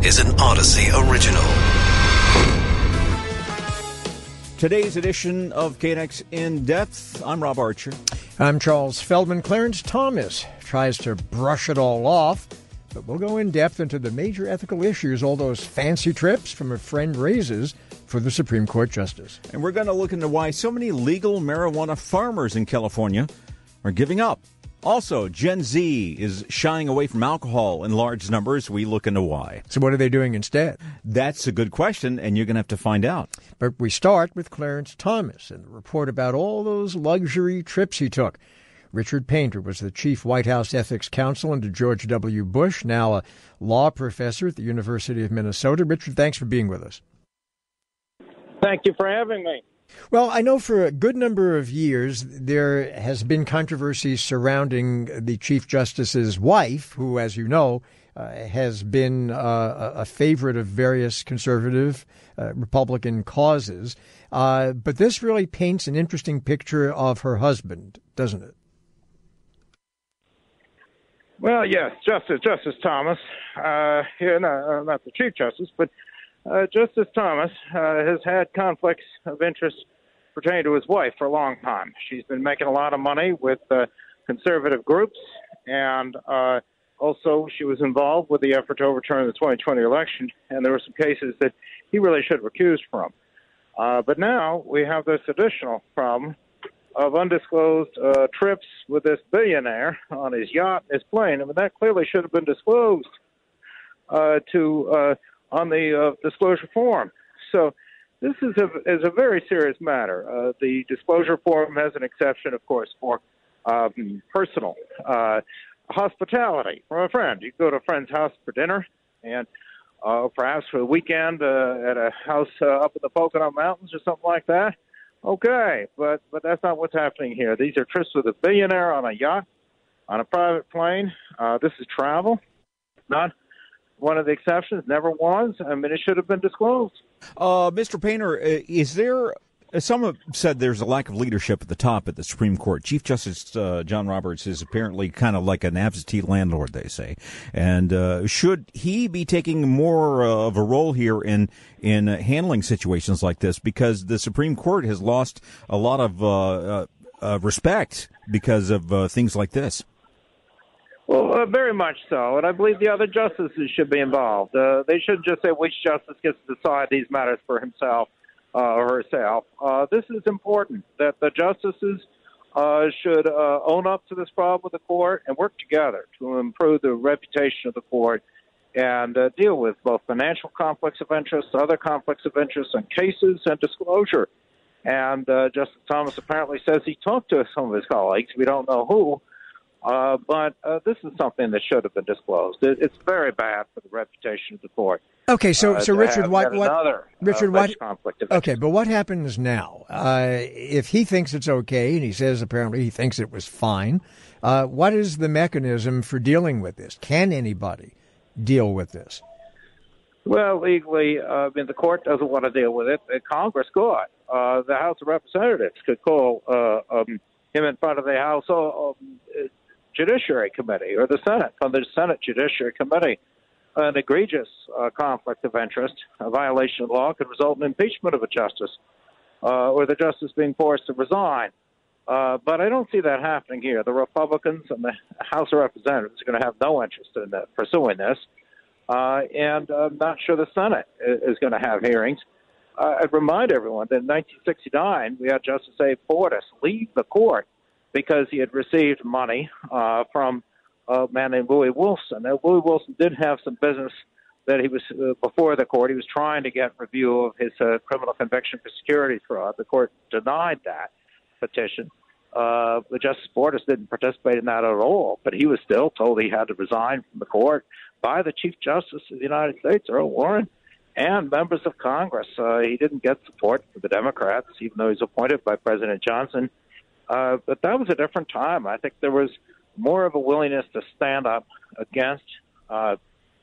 This is an Audacy original. Today's edition of KNX In Depth. I'm Rob Archer. I'm Charles Feldman. Clarence Thomas tries to brush it all off, but we'll go in depth into the major ethical issues all those fancy trips from a friend raises for the Supreme Court justice. And we're going to look into why so many legal marijuana farmers in California are giving up also, Gen Z is shying away from alcohol in large numbers. We look into why. So, what are they doing instead? That's a good question, and you're going to have to find out. But we start with Clarence Thomas and the report about all those luxury trips he took. Richard Painter was the chief White House ethics counsel under George W. Bush, now a law professor at the University of Minnesota. Richard, thanks for being with us. Thank you for having me. Well, I know for a good number of years there has been controversy surrounding the Chief Justice's wife, who, as you know, uh, has been uh, a favorite of various conservative uh, Republican causes. Uh, but this really paints an interesting picture of her husband, doesn't it? Well, yes, Justice Justice Thomas. Uh, here, no, uh, not the Chief Justice, but uh, Justice Thomas uh, has had conflicts of interest pertaining to his wife for a long time. She's been making a lot of money with uh, conservative groups, and uh, also she was involved with the effort to overturn the 2020 election, and there were some cases that he really should have recused from. Uh, but now we have this additional problem of undisclosed uh, trips with this billionaire on his yacht, and his plane. I mean, that clearly should have been disclosed uh, to uh, on the uh, disclosure form. So this is a is a very serious matter. Uh, the disclosure form has an exception, of course, for um, personal uh, hospitality from a friend. You go to a friend's house for dinner, and uh, perhaps for the weekend uh, at a house uh, up in the Pocono Mountains or something like that. Okay, but but that's not what's happening here. These are trips with a billionaire on a yacht, on a private plane. Uh, this is travel, not one of the exceptions, never was. I mean, it should have been disclosed. Uh, Mr. Painter, uh, is there uh, some have said there's a lack of leadership at the top at the Supreme Court. Chief Justice uh, John Roberts is apparently kind of like an absentee landlord, they say. And uh, should he be taking more uh, of a role here in in handling situations like this? Because the Supreme Court has lost a lot of respect because of things like this. Well, uh, very much so, and I believe the other justices should be involved. Uh, they shouldn't just say which justice gets to decide these matters for himself uh, or herself. Uh, this is important that the justices uh, should uh, own up to this problem with the court and work together to improve the reputation of the court and uh, deal with both financial conflicts of interest, other conflicts of interest, and cases and disclosure. And uh, Justice Thomas apparently says he talked to some of his colleagues. We don't know who uh, but uh, this is something that should have been disclosed. It, it's very bad for the reputation of the court. Okay, so uh, so Richard, what what another, uh, Richard, what conflict? okay, but what happens now? Uh, if he thinks it's okay, and he says apparently he thinks it was fine, uh, what is the mechanism for dealing with this? Can anybody deal with this? Well, legally, I mean, the court doesn't want to deal with it. Congress could. the House of Representatives could call um, him in front of the House um, Judiciary Committee or the Senate, from the Senate Judiciary Committee. An egregious uh, conflict of interest, a violation of law, could result in impeachment of a justice uh, or the justice being forced to resign. Uh, but I don't see that happening here. The Republicans and the House of Representatives are going to have no interest in that, pursuing this. Uh, and I'm not sure the Senate is going to have hearings. Uh, I'd remind everyone that in 1969, we had Justice Abe Fortas leave the court because he had received money uh, from a man named Louis Wolfson. Now, Louis Wolfson did have some business that he was uh, before the court. He was trying to get review of his uh, criminal conviction for securities fraud. The court denied that petition. Uh, Justice Fortas didn't participate in that at all, but he was still told he had to resign from the court by the Chief Justice of the United States, Earl Warren, and members of Congress. Uh, he didn't get support for the Democrats, even though he was appointed by President Johnson uh, but that was a different time. I think there was more of a willingness to stand up against uh,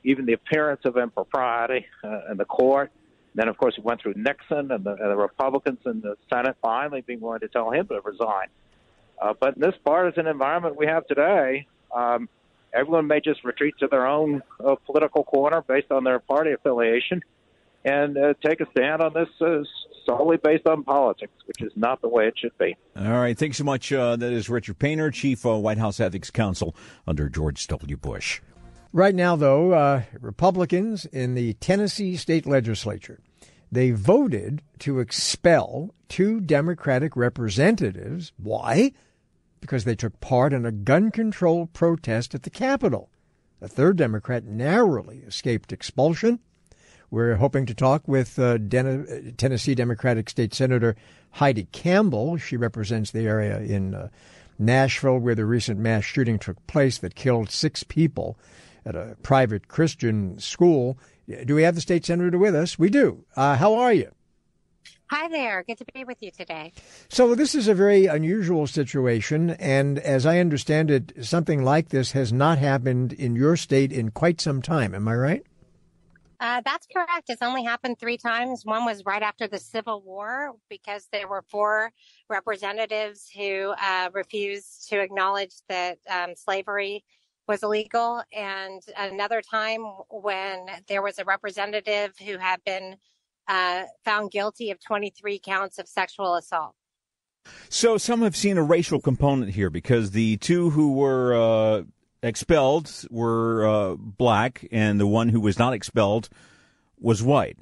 even the appearance of impropriety uh, in the court. And then, of course, we went through Nixon and the, and the Republicans in the Senate finally being willing to tell him to resign. Uh, but in this partisan environment we have today, um, everyone may just retreat to their own uh, political corner based on their party affiliation and uh, take a stand on this uh, solely based on politics, which is not the way it should be. All right. Thanks so much. Uh, that is Richard Painter, Chief uh, White House Ethics Counsel under George W. Bush. Right now, though, uh, Republicans in the Tennessee state legislature they voted to expel two Democratic representatives. Why? Because they took part in a gun control protest at the Capitol. A third Democrat narrowly escaped expulsion. We're hoping to talk with uh, Den- Tennessee Democratic State Senator Heidi Campbell. She represents the area in uh, Nashville where the recent mass shooting took place that killed six people at a private Christian school. Do we have the state senator with us? We do. Uh, how are you? Hi there. Good to be with you today. So, this is a very unusual situation. And as I understand it, something like this has not happened in your state in quite some time. Am I right? Uh, that's correct. It's only happened three times. One was right after the Civil War because there were four representatives who uh, refused to acknowledge that um, slavery was illegal. And another time when there was a representative who had been uh, found guilty of 23 counts of sexual assault. So some have seen a racial component here because the two who were uh, expelled were uh, black, and the one who was not expelled was white.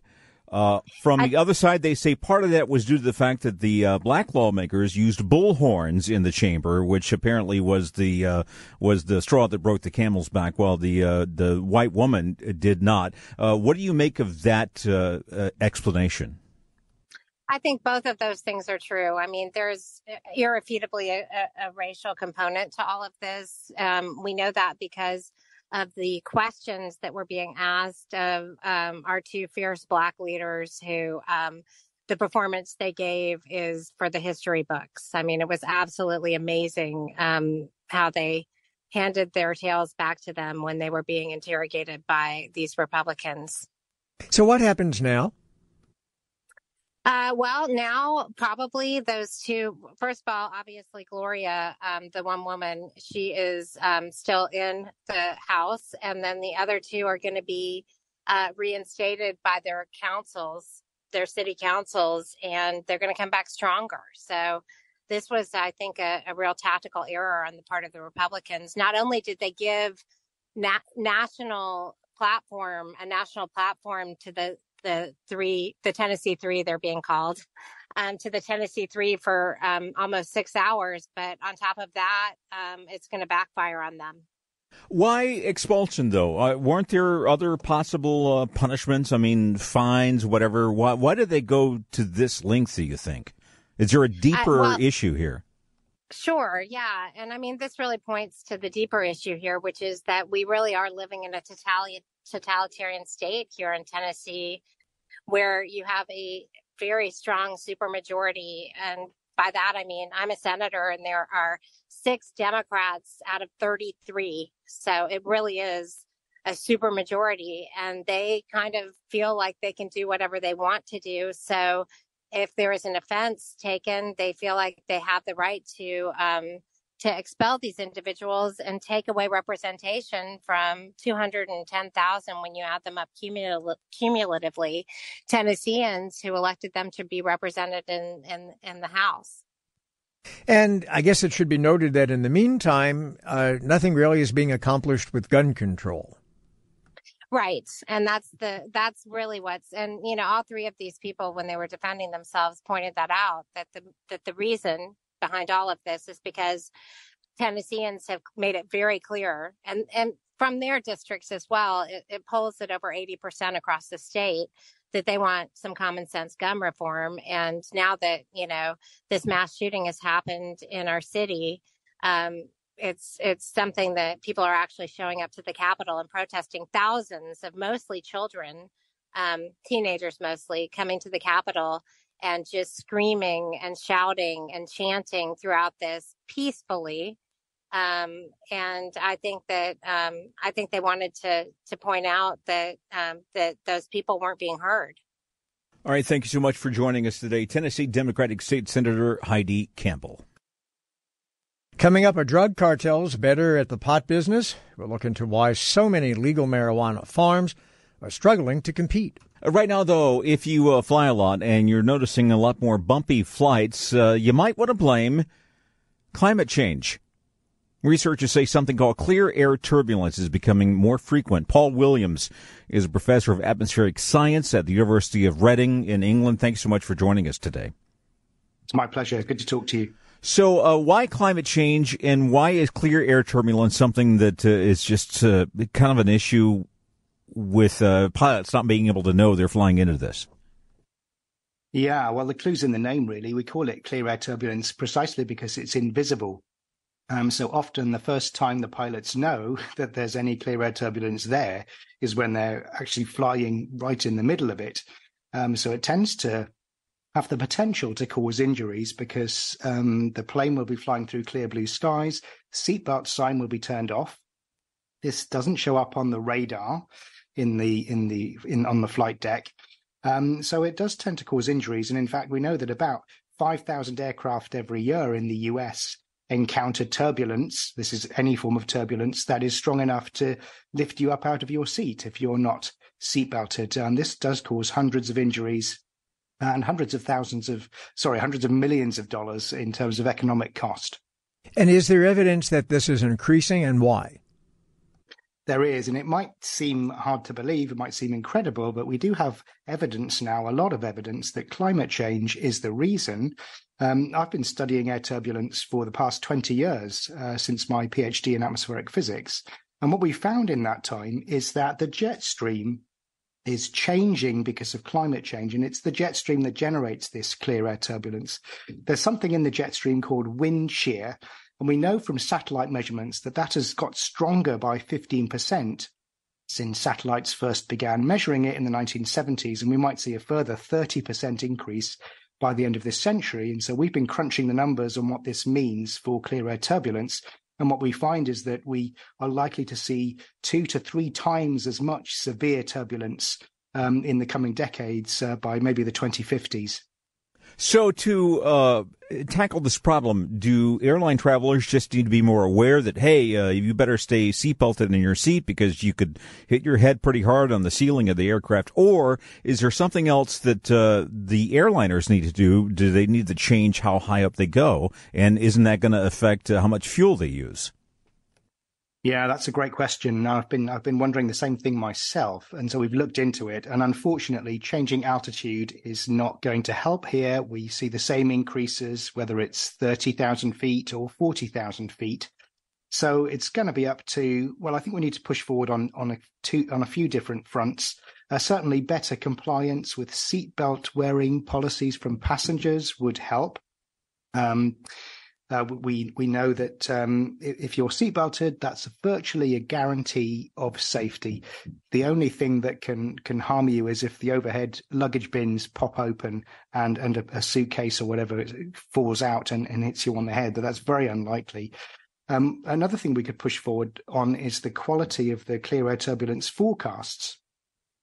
Uh, from the other side, they say part of that was due to the fact that the uh, black lawmakers used bullhorns in the chamber, which apparently was the uh, was the straw that broke the camel's back, while the uh, the white woman did not. Uh, what do you make of that uh, explanation? I think both of those things are true. I mean, there's irrefutably a, a, a racial component to all of this. Um, we know that because of the questions that were being asked of um, our two fierce black leaders who um, the performance they gave is for the history books. I mean, it was absolutely amazing um, how they handed their tails back to them when they were being interrogated by these Republicans. So, what happens now? Uh, well, now probably those two. First of all, obviously Gloria, um, the one woman, she is um, still in the house, and then the other two are going to be uh, reinstated by their councils, their city councils, and they're going to come back stronger. So this was, I think, a, a, real tactical error on the part of the Republicans. Not only did they give na- national platform a national platform to the the three, the Tennessee three, they're being called, um, to the Tennessee three for um, almost six hours. But on top of that, um, it's going to backfire on them. Why expulsion, though? Uh, weren't there other possible uh, punishments? I mean, fines, whatever. Why, why did they go to this length, do you think? Is there a deeper uh, well, issue here? Sure, yeah. And I mean, this really points to the deeper issue here, which is that we really are living in a totalitarian state here in Tennessee where you have a very strong supermajority. And by that, I mean, I'm a senator and there are six Democrats out of 33. So it really is a supermajority and they kind of feel like they can do whatever they want to do. So if there is an offense taken, they feel like they have the right to, um, to expel these individuals and take away representation from 210,000 when you add them up cumul- cumulatively Tennesseans who elected them to be represented in, in, in the House. And I guess it should be noted that in the meantime, uh, nothing really is being accomplished with gun control. Right. And that's the that's really what's and you know all three of these people when they were defending themselves pointed that out that the that the reason behind all of this is because Tennesseans have made it very clear, and and from their districts as well, it, it polls at over eighty percent across the state that they want some common sense gun reform. And now that you know this mass shooting has happened in our city, um, it's it's something that people are actually showing up to the Capitol and protesting. Thousands of mostly children, um, teenagers mostly, coming to the Capitol and just screaming and shouting and chanting throughout this peacefully. Um, and I think that um, I think they wanted to to point out that um, that those people weren't being heard. All right, thank you so much for joining us today, Tennessee Democratic State Senator Heidi Campbell. Coming up, are drug cartels better at the pot business? We'll look into why so many legal marijuana farms are struggling to compete. Uh, right now, though, if you uh, fly a lot and you're noticing a lot more bumpy flights, uh, you might want to blame climate change. Researchers say something called clear air turbulence is becoming more frequent. Paul Williams is a professor of atmospheric science at the University of Reading in England. Thanks so much for joining us today. It's my pleasure. Good to talk to you. So, uh, why climate change and why is clear air turbulence something that uh, is just uh, kind of an issue with uh, pilots not being able to know they're flying into this? Yeah, well, the clue's in the name, really. We call it clear air turbulence precisely because it's invisible. Um, so often, the first time the pilots know that there's any clear air turbulence there is when they're actually flying right in the middle of it. Um, so it tends to have the potential to cause injuries because um, the plane will be flying through clear blue skies, seatbelt sign will be turned off. This doesn't show up on the radar in the in the in on the flight deck, um, so it does tend to cause injuries. And in fact, we know that about 5,000 aircraft every year in the US encounter turbulence. This is any form of turbulence that is strong enough to lift you up out of your seat if you're not seatbelted. And this does cause hundreds of injuries and hundreds of thousands of, sorry, hundreds of millions of dollars in terms of economic cost. And is there evidence that this is increasing and why? There is, and it might seem hard to believe, it might seem incredible, but we do have evidence now, a lot of evidence, that climate change is the reason. Um, I've been studying air turbulence for the past 20 years, uh, since my PhD in atmospheric physics. And what we found in that time is that the jet stream is changing because of climate change, and it's the jet stream that generates this clear air turbulence. There's something in the jet stream called wind shear, and we know from satellite measurements that that has got stronger by 15% since satellites first began measuring it in the 1970s, and we might see a further 30% increase by the end of this century. And so we've been crunching the numbers on what this means for clear air turbulence. And what we find is that we are likely to see two to three times as much severe turbulence um, in the coming decades uh, by maybe the 2050s. So, to uh, tackle this problem, do airline travelers just need to be more aware that, hey, uh, you better stay seatbelted in your seat because you could hit your head pretty hard on the ceiling of the aircraft? Or is there something else that uh, the airliners need to do? Do they need to change how high up they go? And isn't that going to affect uh, how much fuel they use? Yeah, that's a great question. I've been I've been wondering the same thing myself, and so we've looked into it. And unfortunately, changing altitude is not going to help here. We see the same increases whether it's thirty thousand feet or forty thousand feet. So it's going to be up to well, I think we need to push forward on on a two on a few different fronts. Uh, certainly, better compliance with seatbelt wearing policies from passengers would help. Um, uh, we we know that um, if you're seatbelted, that's virtually a guarantee of safety. The only thing that can can harm you is if the overhead luggage bins pop open and and a, a suitcase or whatever falls out and, and hits you on the head. But that's very unlikely. Um, another thing we could push forward on is the quality of the clear air turbulence forecasts.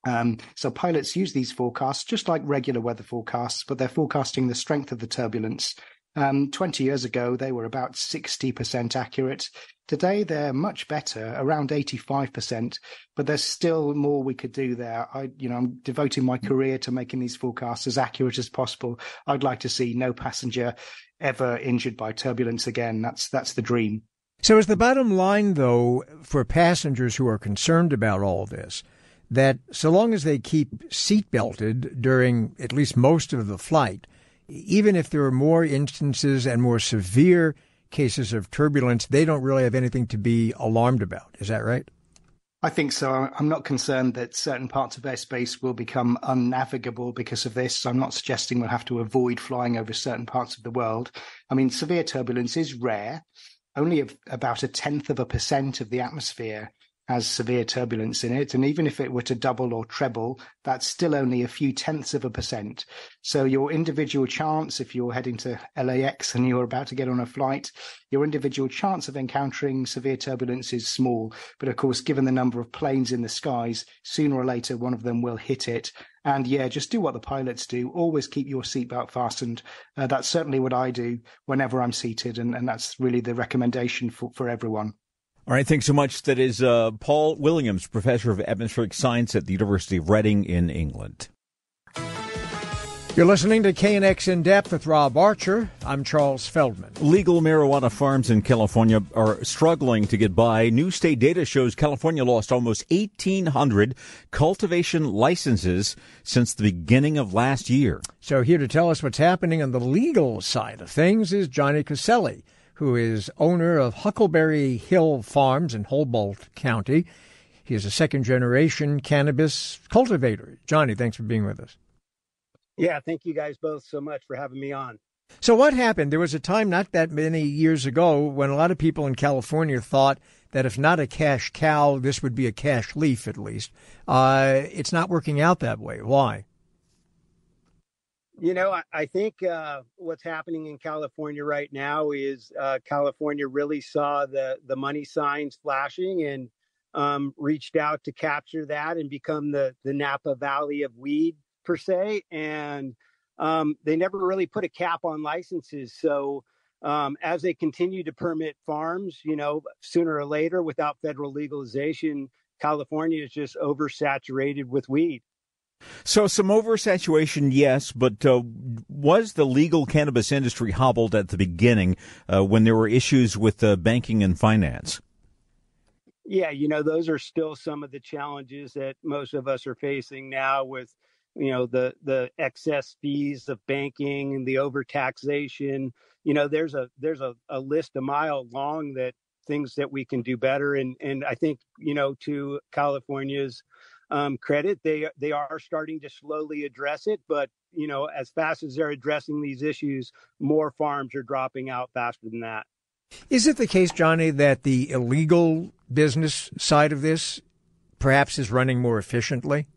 Um, so pilots use these forecasts just like regular weather forecasts, but they're forecasting the strength of the turbulence um, 20 years ago, they were about 60% accurate. Today, they're much better, around 85%, but there's still more we could do there. I, you know, I'm devoting my career to making these forecasts as accurate as possible. I'd like to see no passenger ever injured by turbulence again. That's, that's the dream. So is the bottom line, though, for passengers who are concerned about all this, that so long as they keep seat belted during at least most of the flight, even if there are more instances and more severe cases of turbulence, they don't really have anything to be alarmed about. Is that right? I think so. I'm not concerned that certain parts of airspace will become unnavigable because of this. I'm not suggesting we'll have to avoid flying over certain parts of the world. I mean, severe turbulence is rare. Only about a tenth of a percent of the atmosphere has severe turbulence in it. And even if it were to double or treble, that's still only a few tenths of a percent. So your individual chance, if you're heading to LAX and you're about to get on a flight, your individual chance of encountering severe turbulence is small. But of course, given the number of planes in the skies, sooner or later one of them will hit it. And yeah, just do what the pilots do. Always keep your seatbelt fastened. Uh, that's certainly what I do whenever I'm seated. And, and that's really the recommendation for, for everyone. All right, thanks so much. That is uh, Paul Williams, professor of atmospheric science at the University of Reading in England. You're listening to KNX In Depth with Rob Archer. I'm Charles Feldman. Legal marijuana farms in California are struggling to get by. New state data shows California lost almost 1,800 cultivation licenses since the beginning of last year. So, here to tell us what's happening on the legal side of things is Johnny Casali who is owner of Huckleberry Hill Farms in Humboldt County. He is a second generation cannabis cultivator. Johnny, thanks for being with us. Yeah, thank you guys both so much for having me on. So, what happened? There was a time not that many years ago when a lot of people in California thought that if not a cash cow, this would be a cash leaf at least. Uh, it's not working out that way. Why? You know, I, I think uh, what's happening in California right now is uh, California really saw the the money signs flashing and um, reached out to capture that and become the the Napa Valley of weed per se. And um, they never really put a cap on licenses. So um, as they continue to permit farms, you know, sooner or later, without federal legalization, California is just oversaturated with weed. So some oversaturation, yes, but uh, was the legal cannabis industry hobbled at the beginning uh, when there were issues with uh, banking and finance? Yeah, you know, those are still some of the challenges that most of us are facing now with, you know, the the excess fees of banking and the overtaxation. You know, there's a there's a, a list a mile long that things that we can do better and and I think, you know, to California's um, credit. They they are starting to slowly address it, but you know, as fast as they're addressing these issues, more farms are dropping out faster than that. Is it the case, Johnny, that the illegal business side of this perhaps is running more efficiently?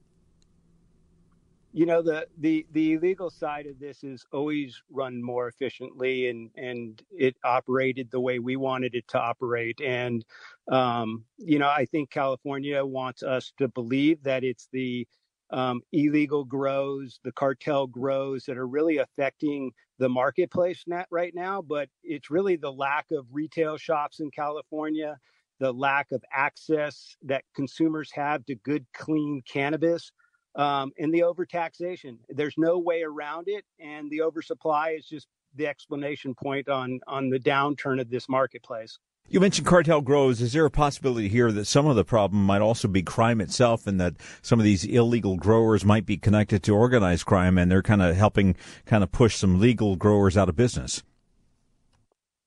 You know the the the illegal side of this is always run more efficiently and and it operated the way we wanted it to operate. And um, you know i think california wants us to believe that it's the um, illegal grows the cartel grows that are really affecting the marketplace net right now but it's really the lack of retail shops in california the lack of access that consumers have to good clean cannabis um, and the overtaxation. There's no way around it, and the oversupply is just the explanation point on on the downturn of this marketplace. You mentioned cartel grows. Is there a possibility here that some of the problem might also be crime itself, and that some of these illegal growers might be connected to organized crime, and they're kind of helping kind of push some legal growers out of business?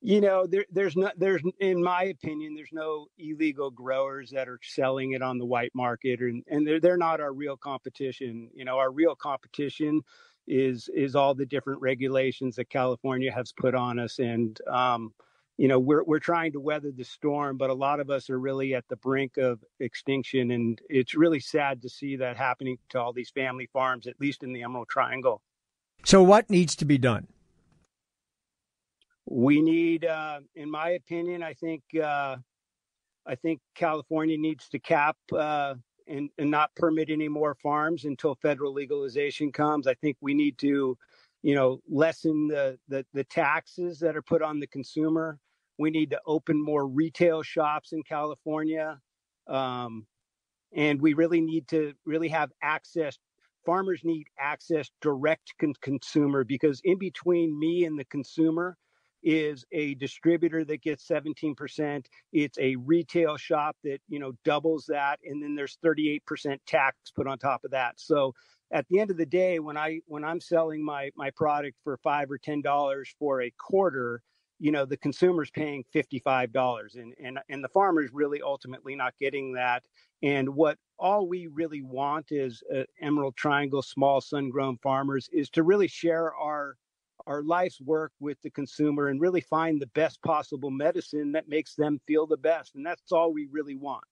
You know there, there's not there's in my opinion there's no illegal growers that are selling it on the white market and, and they're, they're not our real competition. You know our real competition is is all the different regulations that california has put on us and um, you know we're we're trying to weather the storm but a lot of us are really at the brink of extinction and it's really sad to see that happening to all these family farms at least in the emerald triangle. So what needs to be done we need, uh, in my opinion, I think uh, I think California needs to cap uh, and, and not permit any more farms until federal legalization comes. I think we need to, you know, lessen the, the the taxes that are put on the consumer. We need to open more retail shops in California, um, and we really need to really have access farmers need access direct to consumer because in between me and the consumer is a distributor that gets 17%. It's a retail shop that, you know, doubles that. And then there's 38% tax put on top of that. So at the end of the day, when I when I'm selling my my product for five or ten dollars for a quarter, you know, the consumer's paying $55 and, and, and the farmer's really ultimately not getting that. And what all we really want is uh, Emerald Triangle small sun grown farmers is to really share our our life's work with the consumer and really find the best possible medicine that makes them feel the best. And that's all we really want.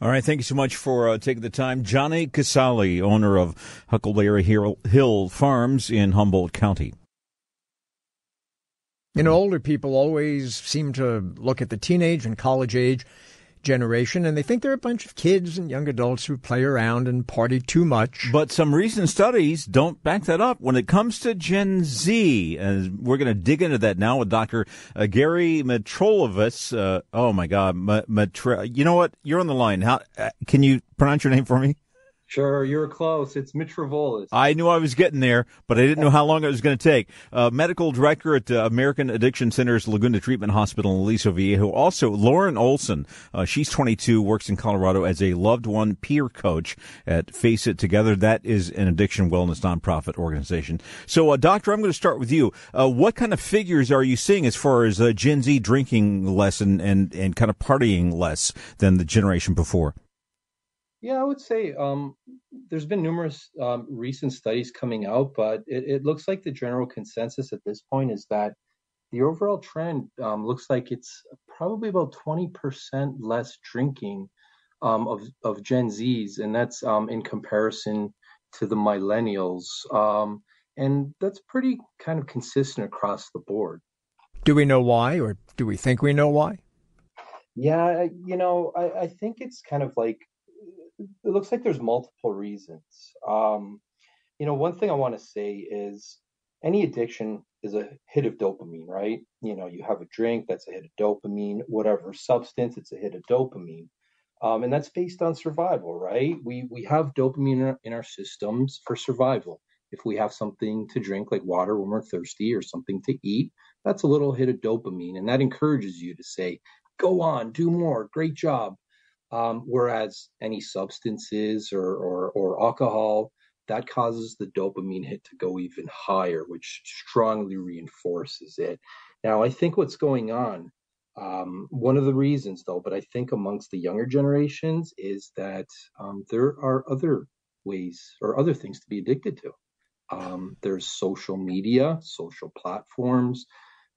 All right, thank you so much for uh, taking the time. Johnny Casali, owner of Huckleberry Hill Farms in Humboldt County. You know, older people always seem to look at the teenage and college age generation, and they think they're a bunch of kids and young adults who play around and party too much. But some recent studies don't back that up when it comes to Gen Z. And we're going to dig into that now with Dr. Uh, Gary Mitrolovitz. Uh, oh my God, Matra- you know what? You're on the line. How uh, can you pronounce your name for me? Sure, you're close. It's Mitrovolis. I knew I was getting there, but I didn't know how long it was going to take. Uh, medical director at uh, American Addiction Center's Laguna Treatment Hospital in Aliso Viejo. Also, Lauren Olson. Uh, she's 22, works in Colorado as a loved one peer coach at Face It Together. That is an addiction wellness nonprofit organization. So, uh, doctor, I'm going to start with you. Uh, what kind of figures are you seeing as far as uh, Gen Z drinking less and, and, and kind of partying less than the generation before? Yeah, I would say um, there's been numerous um, recent studies coming out, but it, it, looks like the general consensus at this point is that the overall trend um, looks like it's probably about 20% less drinking um, of, of Gen Zs, and that's um, in comparison to the millennials. Um, and that's pretty kind of consistent across the board. Do we know why, or do we think we know why? Yeah, you know, I, I think it's kind of like it looks like there's multiple reasons. Um, you know, one thing I want to say is any addiction is a hit of dopamine, right? You know, you have a drink, that's a hit of dopamine, whatever substance, it's a hit of dopamine. Um, and that's based on survival, right? We we have dopamine in our, in our systems for survival. If we have something to drink, like water when we're thirsty, or something to eat, that's a little hit of dopamine, and that encourages you to say, "Go on, do more, great job." Um, whereas any substances or, or, or alcohol, that causes the dopamine hit to go even higher, which strongly reinforces it. Now, I think what's going on, um, one of the reasons though, but I think amongst the younger generations is that um, there are other ways or other things to be addicted to. Um, there's social media, social platforms.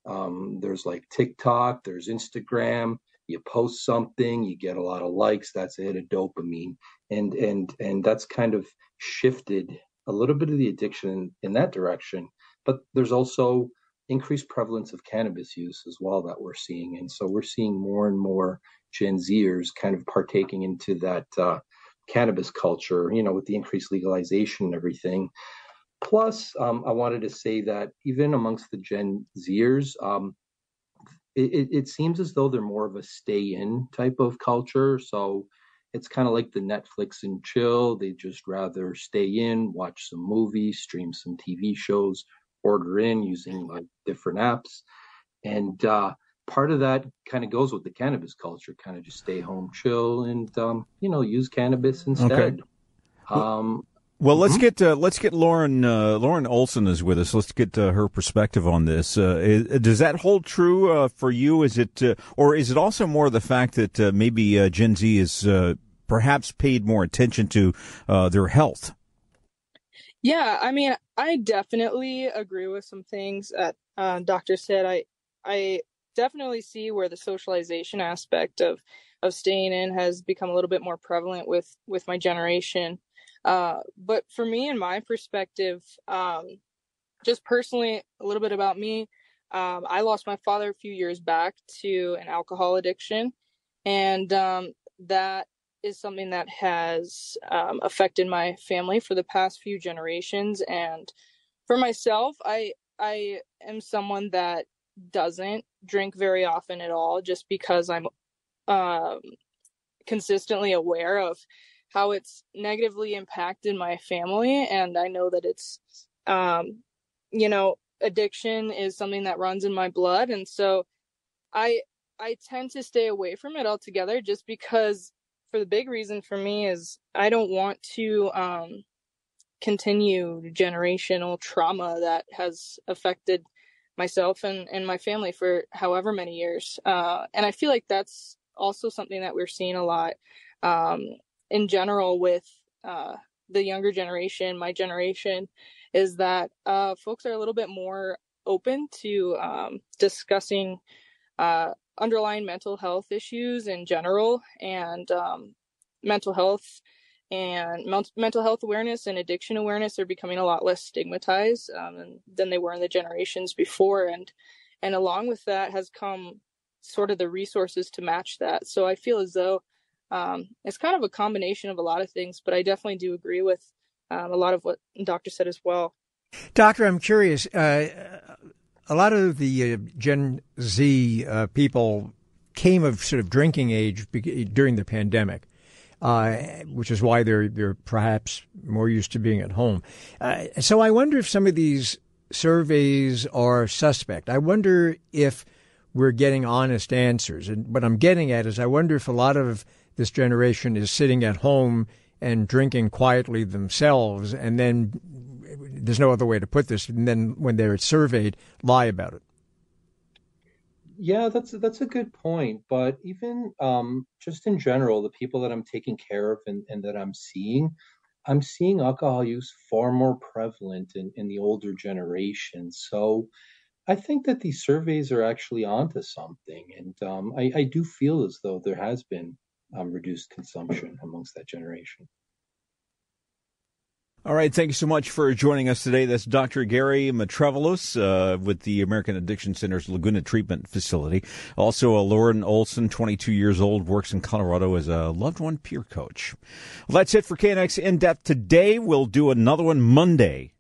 Um, there's like TikTok, there's Instagram, you post something you get a lot of likes that's a hit of dopamine. And and and that's kind of shifted a little bit of the addiction in that direction. But there's also increased prevalence of cannabis use as well that we're seeing. And so we're seeing more and more gen zers kind of partaking into that uh, cannabis culture you know with the increased legalization and everything. Plus um, i wanted to say that even amongst the gen zers um, it, it seems as though they're more of a stay in type of culture. So it's kind of like the Netflix and chill. They just rather stay in, watch some movies, stream some TV shows, order in using like different apps. And uh, part of that kind of goes with the cannabis culture, kind of just stay home, chill, and um, you know use cannabis instead. Okay. Um, well, let's mm-hmm. get uh, let's get Lauren uh, Lauren Olson is with us. Let's get uh, her perspective on this. Uh, is, does that hold true uh, for you? Is it uh, or is it also more the fact that maybe Gen Z is perhaps paid more attention to their health? Yeah, I mean, I definitely agree with some things that Doctor said. I I definitely see where the socialization aspect of of staying in has become a little bit more prevalent with with my generation uh, but for me and my perspective, um, just personally, a little bit about me. Um, I lost my father a few years back to an alcohol addiction, and um, that is something that has um, affected my family for the past few generations. And for myself, I I am someone that doesn't drink very often at all, just because I'm um, consistently aware of how it's negatively impacted my family and i know that it's um you know addiction is something that runs in my blood and so i i tend to stay away from it altogether just because for the big reason for me is i don't want to um continue generational trauma that has affected myself and, and my family for however many years uh, and i feel like that's also something that we're seeing a lot um, in general with uh, the younger generation, my generation, is that uh, folks are a little bit more open to um, discussing uh, underlying mental health issues in general. And um, mental health and mental health awareness and addiction awareness are becoming a lot less stigmatized um, than they were in the generations before and and along with that has come sort of the resources to match that so i feel as though um, it's kind of a combination of a lot of things but i definitely do agree with um, a lot of what doctor said as well doctor i'm curious uh, a lot of the uh, gen z uh, people came of sort of drinking age during the pandemic uh, which is why they're they're perhaps more used to being at home. Uh, so I wonder if some of these surveys are suspect. I wonder if we're getting honest answers. And what I'm getting at is I wonder if a lot of this generation is sitting at home and drinking quietly themselves, and then there's no other way to put this. And then when they're surveyed, lie about it. Yeah, that's that's a good point. But even um, just in general, the people that I'm taking care of and, and that I'm seeing, I'm seeing alcohol use far more prevalent in, in the older generation. So I think that these surveys are actually onto something. And um, I, I do feel as though there has been um, reduced consumption amongst that generation. All right, thank you so much for joining us today. That's Dr. Gary Matrevelos uh, with the American Addiction Center's Laguna Treatment Facility. Also, uh, Lauren Olson, 22 years old, works in Colorado as a loved one peer coach. Well, that's it for KNX In Depth today. We'll do another one Monday